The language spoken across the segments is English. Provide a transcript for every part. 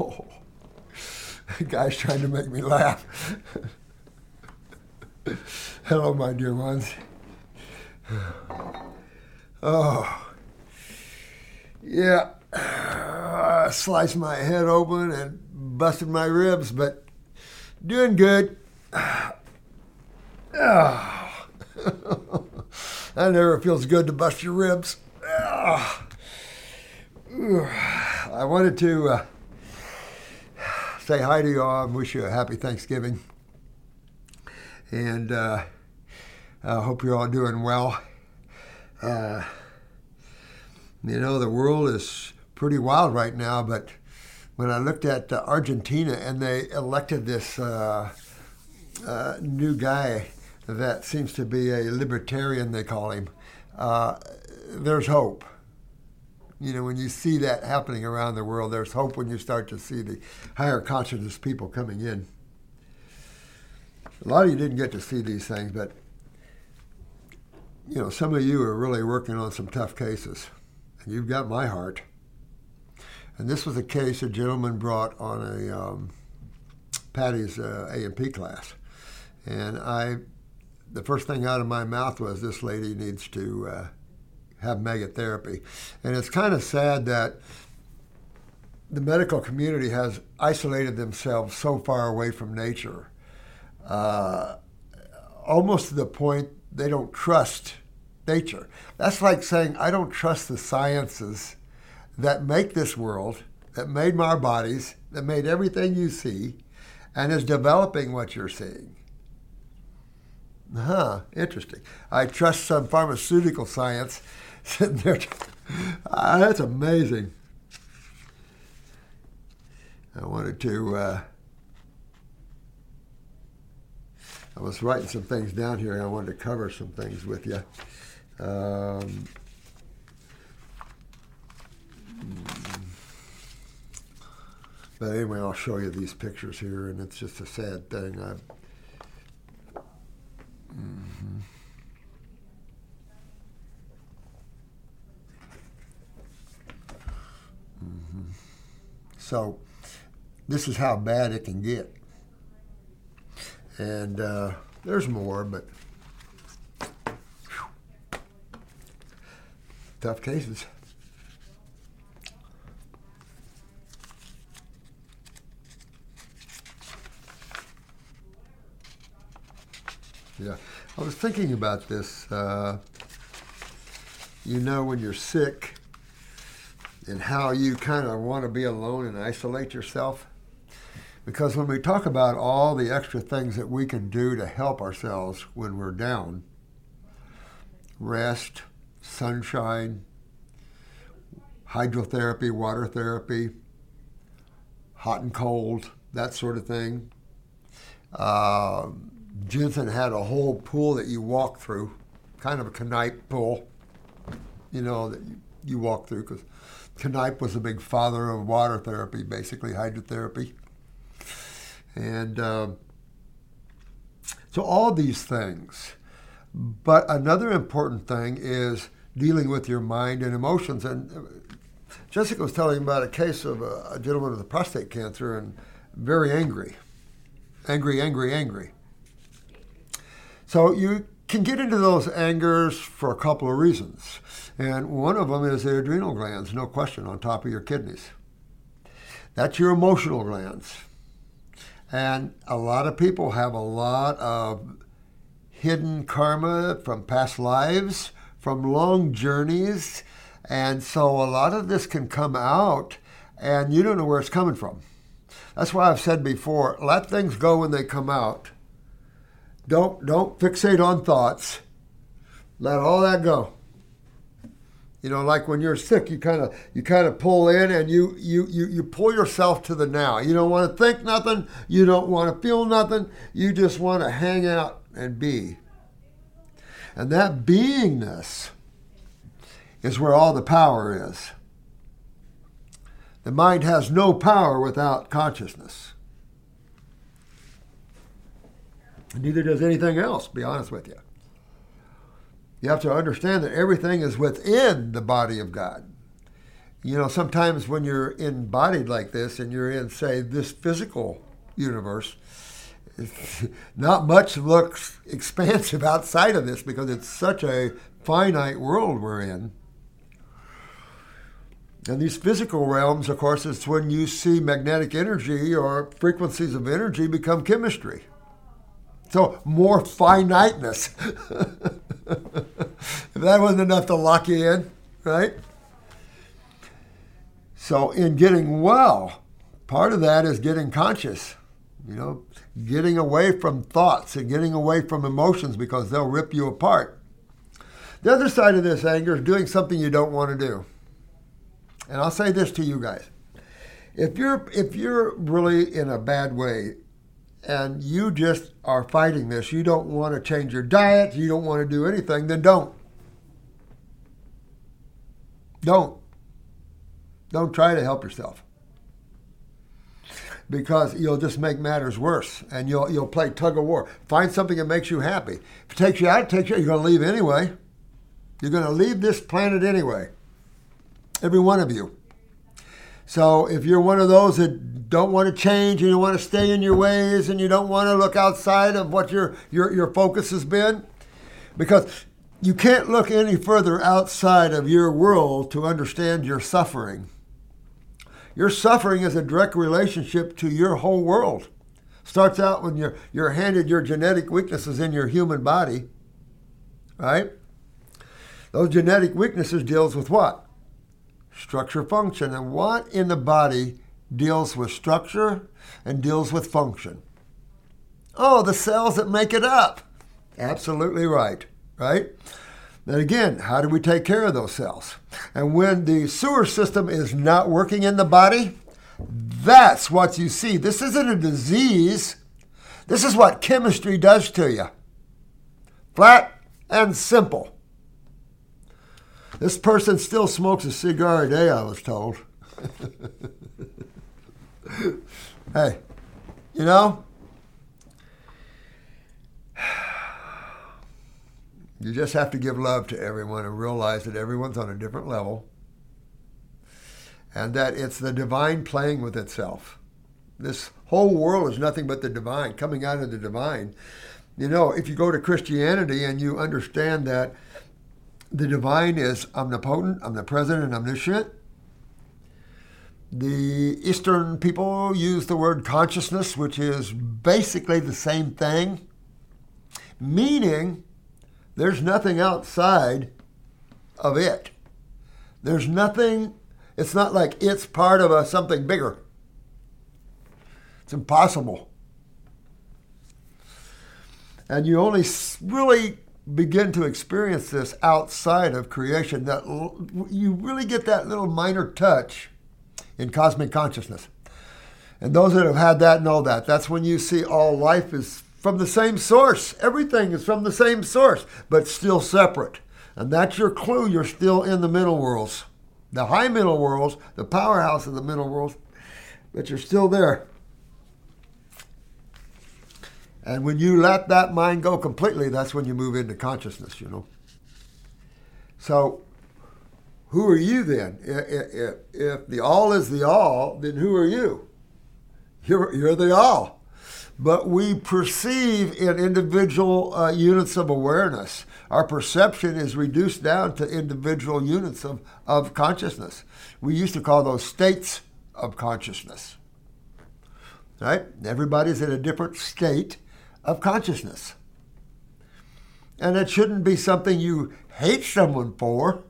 Oh, the guy's trying to make me laugh. Hello, my dear ones. Oh, yeah. I sliced my head open and busted my ribs, but doing good. Oh. that never feels good to bust your ribs. Oh. I wanted to uh, say hi to you all and wish you a happy Thanksgiving. And uh, I hope you're all doing well. Uh, you know, the world is pretty wild right now, but when I looked at uh, Argentina and they elected this new guy that seems to be a libertarian, they call him, there's hope. You know, when you see that happening around the world, there's hope when you start to see the higher consciousness people coming in. A lot of you didn't get to see these things, but you know, some of you are really working on some tough cases, and you've got my heart. And this was a case a gentleman brought on a um, Patty's uh, A&P class, and I, the first thing out of my mouth was, "This lady needs to uh, have maggot therapy," and it's kind of sad that the medical community has isolated themselves so far away from nature, uh, almost to the point they don't trust nature. That's like saying, I don't trust the sciences that make this world, that made our bodies, that made everything you see, and is developing what you're seeing. Huh, interesting. I trust some pharmaceutical science sitting there. ah, that's amazing. I wanted to. Uh, I was writing some things down here, and I wanted to cover some things with you. Um, but anyway, I'll show you these pictures here, and it's just a sad thing. I, So, this is how bad it can get. And uh, there's more, but tough cases. Yeah, I was thinking about this. Uh, you know, when you're sick and how you kind of want to be alone and isolate yourself. Because when we talk about all the extra things that we can do to help ourselves when we're down, rest, sunshine, hydrotherapy, water therapy, hot and cold, that sort of thing. Uh, Jensen had a whole pool that you walk through, kind of a Kneipp pool, you know, that you, you walk through because Kneipp was a big father of water therapy, basically hydrotherapy. And uh, so all these things. But another important thing is dealing with your mind and emotions. And uh, Jessica was telling about a case of a, a gentleman with a prostate cancer and very angry. Angry, angry, angry. So you can get into those angers for a couple of reasons. And one of them is the adrenal glands, no question, on top of your kidneys. That's your emotional glands. And a lot of people have a lot of hidden karma from past lives, from long journeys. And so a lot of this can come out and you don't know where it's coming from. That's why I've said before, let things go when they come out. Don't don't fixate on thoughts. Let all that go. You know, like when you're sick, you kind of you kind of pull in and you you you you pull yourself to the now. You don't want to think nothing. You don't want to feel nothing. You just want to hang out and be. And that beingness is where all the power is. The mind has no power without consciousness. Neither does anything else, be honest with you. You have to understand that everything is within the body of God. you know, sometimes when you're embodied like this and you're in, say, this physical universe, not much looks expansive outside of this because it's such a finite world we're in. And these physical realms, of course, it's when you see magnetic energy or frequencies of energy become chemistry. So more finiteness. if that wasn't enough to lock you in, right? So in getting well, part of that is getting conscious, you know, getting away from thoughts and getting away from emotions because they'll rip you apart. The other side of this anger is doing something you don't want to do. And I'll say this to you guys. If you're if you're really in a bad way and you just are fighting this, you don't want to change your diet, you don't want to do anything, then don't. Don't. Don't try to help yourself. Because you'll just make matters worse and you'll you'll play tug of war. Find something that makes you happy. If it takes you out, it takes you out. You're gonna leave anyway. You're gonna leave this planet anyway. Every one of you. So if you're one of those that don't want to change and you want to stay in your ways and you don't want to look outside of what your your, your focus has been, because you can't look any further outside of your world to understand your suffering. Your suffering is a direct relationship to your whole world. Starts out when you're, you're handed your genetic weaknesses in your human body, right? Those genetic weaknesses deals with what? Structure, function. And what in the body deals with structure and deals with function? Oh, the cells that make it up. Absolutely right right? Then again, how do we take care of those cells? And when the sewer system is not working in the body, that's what you see. This isn't a disease. This is what chemistry does to you. Flat and simple. This person still smokes a cigar a day, I was told. hey, you know, You just have to give love to everyone and realize that everyone's on a different level and that it's the divine playing with itself. This whole world is nothing but the divine, coming out of the divine. You know, if you go to Christianity and you understand that the divine is omnipotent, omnipresent, and omniscient, the Eastern people use the word consciousness, which is basically the same thing, meaning there's nothing outside of it. There's nothing, it's not like it's part of a, something bigger. It's impossible. And you only really begin to experience this outside of creation. That you really get that little minor touch in cosmic consciousness. And those that have had that know that. That's when you see all life is from the same source. Everything is from the same source, but still separate. And that's your clue. You're still in the middle worlds, the high middle worlds, the powerhouse of the middle worlds, but you're still there. And when you let that mind go completely, that's when you move into consciousness, you know. So, who are you then? If, if the all is the all, then who are you? You're, you're the all but we perceive in individual uh, units of awareness. Our perception is reduced down to individual units of, of consciousness. We used to call those states of consciousness. Right? Everybody's in a different state of consciousness. And it shouldn't be something you hate someone for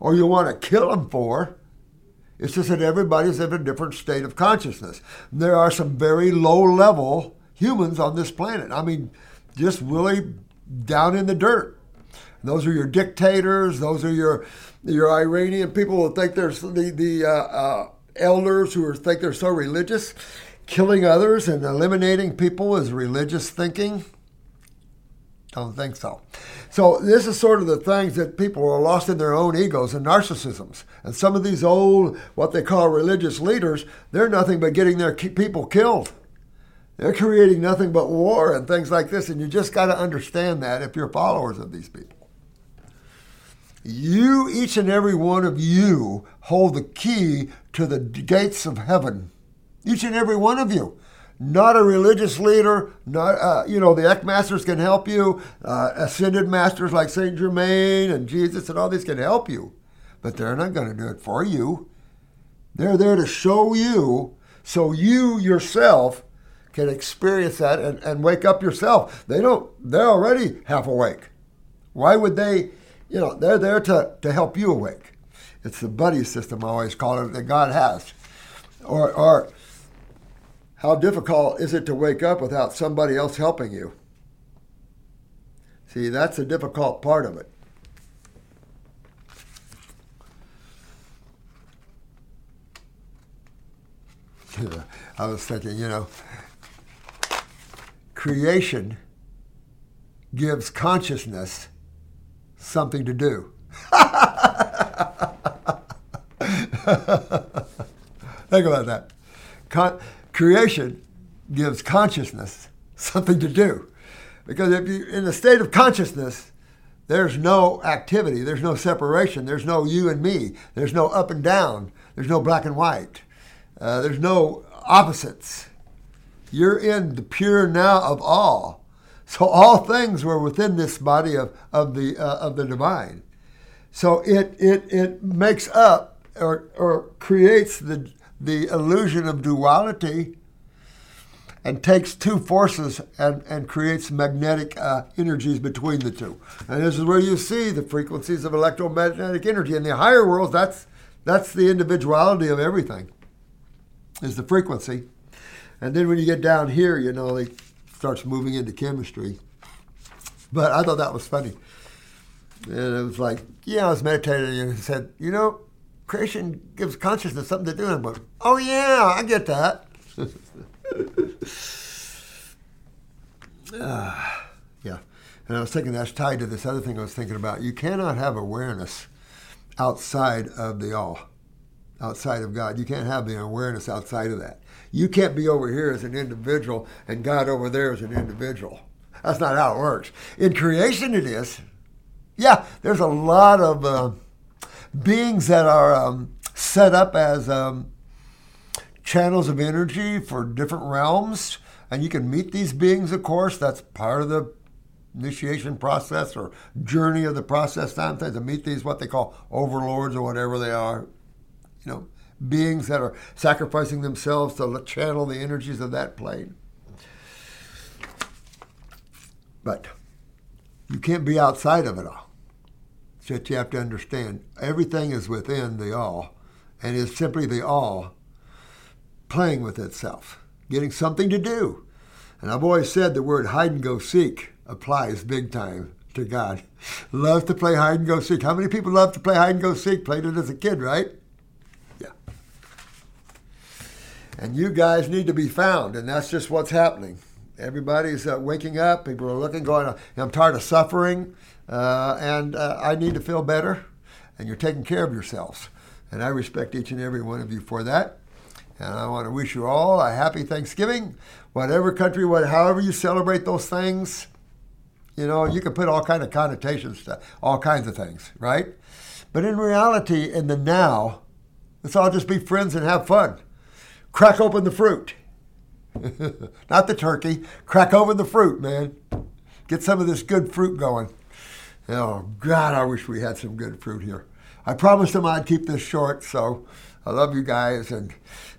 or you want to kill them for. It's just that everybody's in a different state of consciousness. There are some very low level humans on this planet. I mean, just really down in the dirt. Those are your dictators. Those are your your Iranian people who think they're the the uh, uh, elders who are, think they're so religious. Killing others and eliminating people is religious thinking. Don't think so. So this is sort of the things that people are lost in their own egos and narcissisms. And some of these old, what they call religious leaders, they're nothing but getting their people killed. They're creating nothing but war and things like this, and you just got to understand that if you're followers of these people. You, each and every one of you, hold the key to the gates of heaven. Each and every one of you. Not a religious leader, not uh, you know the Eck masters can help you. Uh, ascended masters like Saint Germain and Jesus and all these can help you, but they're not going to do it for you. They're there to show you so you yourself can experience that and, and wake up yourself. They don't, they're already half awake. Why would they, you know, they're there to, to help you awake. It's the buddy system, I always call it, that God has. Or, or how difficult is it to wake up without somebody else helping you? See, that's the difficult part of it. I was thinking, you know, creation gives consciousness something to do. Think about that. Con- creation gives consciousness something to do. Because if you're in a state of consciousness, there's no activity, there's no separation, there's no you and me, there's no up and down, there's no black and white, uh, there's no opposites. You're in the pure now of all. So all things were within this body of, of the uh, of the divine. So it it it makes up or or creates the the illusion of duality and takes two forces and, and creates magnetic uh, energies between the two. And this is where you see the frequencies of electromagnetic energy. In the higher worlds, that's that's the individuality of everything, is the frequency. And then when you get down here, you know, it starts moving into chemistry. But I thought that was funny. And it was like, yeah, I was meditating and said, you know, creation gives consciousness something to do. And I'm like, oh, yeah, I get that. uh, yeah. And I was thinking that's tied to this other thing I was thinking about. You cannot have awareness outside of the all, outside of God. You can't have the awareness outside of that. You can't be over here as an individual and God over there as an individual. That's not how it works. In creation, it is. Yeah, there's a lot of uh, beings that are um, set up as um, channels of energy for different realms, and you can meet these beings, of course. That's part of the initiation process or journey of the process sometimes to meet these what they call overlords or whatever they are. You know, beings that are sacrificing themselves to channel the energies of that plane. But you can't be outside of it all. So you have to understand everything is within the all, and is simply the all playing with itself, getting something to do. And I've always said the word hide and go seek applies big time to God. Loves to play hide and go seek. How many people love to play hide and go seek? Played it as a kid, right? Yeah. And you guys need to be found, and that's just what's happening. Everybody's uh, waking up. People are looking, going, I'm tired of suffering, uh, and uh, I need to feel better. And you're taking care of yourselves. And I respect each and every one of you for that. And I want to wish you all a happy Thanksgiving. Whatever country, what, however you celebrate those things, you know, you can put all kind of connotations to all kinds of things, right? But in reality, in the now, let's all just be friends and have fun crack open the fruit. Not the turkey. Crack open the fruit, man. Get some of this good fruit going. Oh, God, I wish we had some good fruit here. I promised them I'd keep this short, so I love you guys, and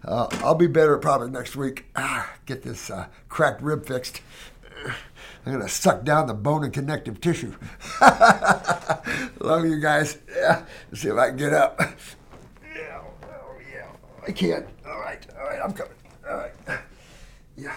uh, I'll be better probably next week. Ah, get this uh, cracked rib fixed. I'm going to suck down the bone and connective tissue. love you guys. Yeah, see if I can get up. Yeah, oh, yeah. I can't. All right, all right, I'm coming. All right. Yeah.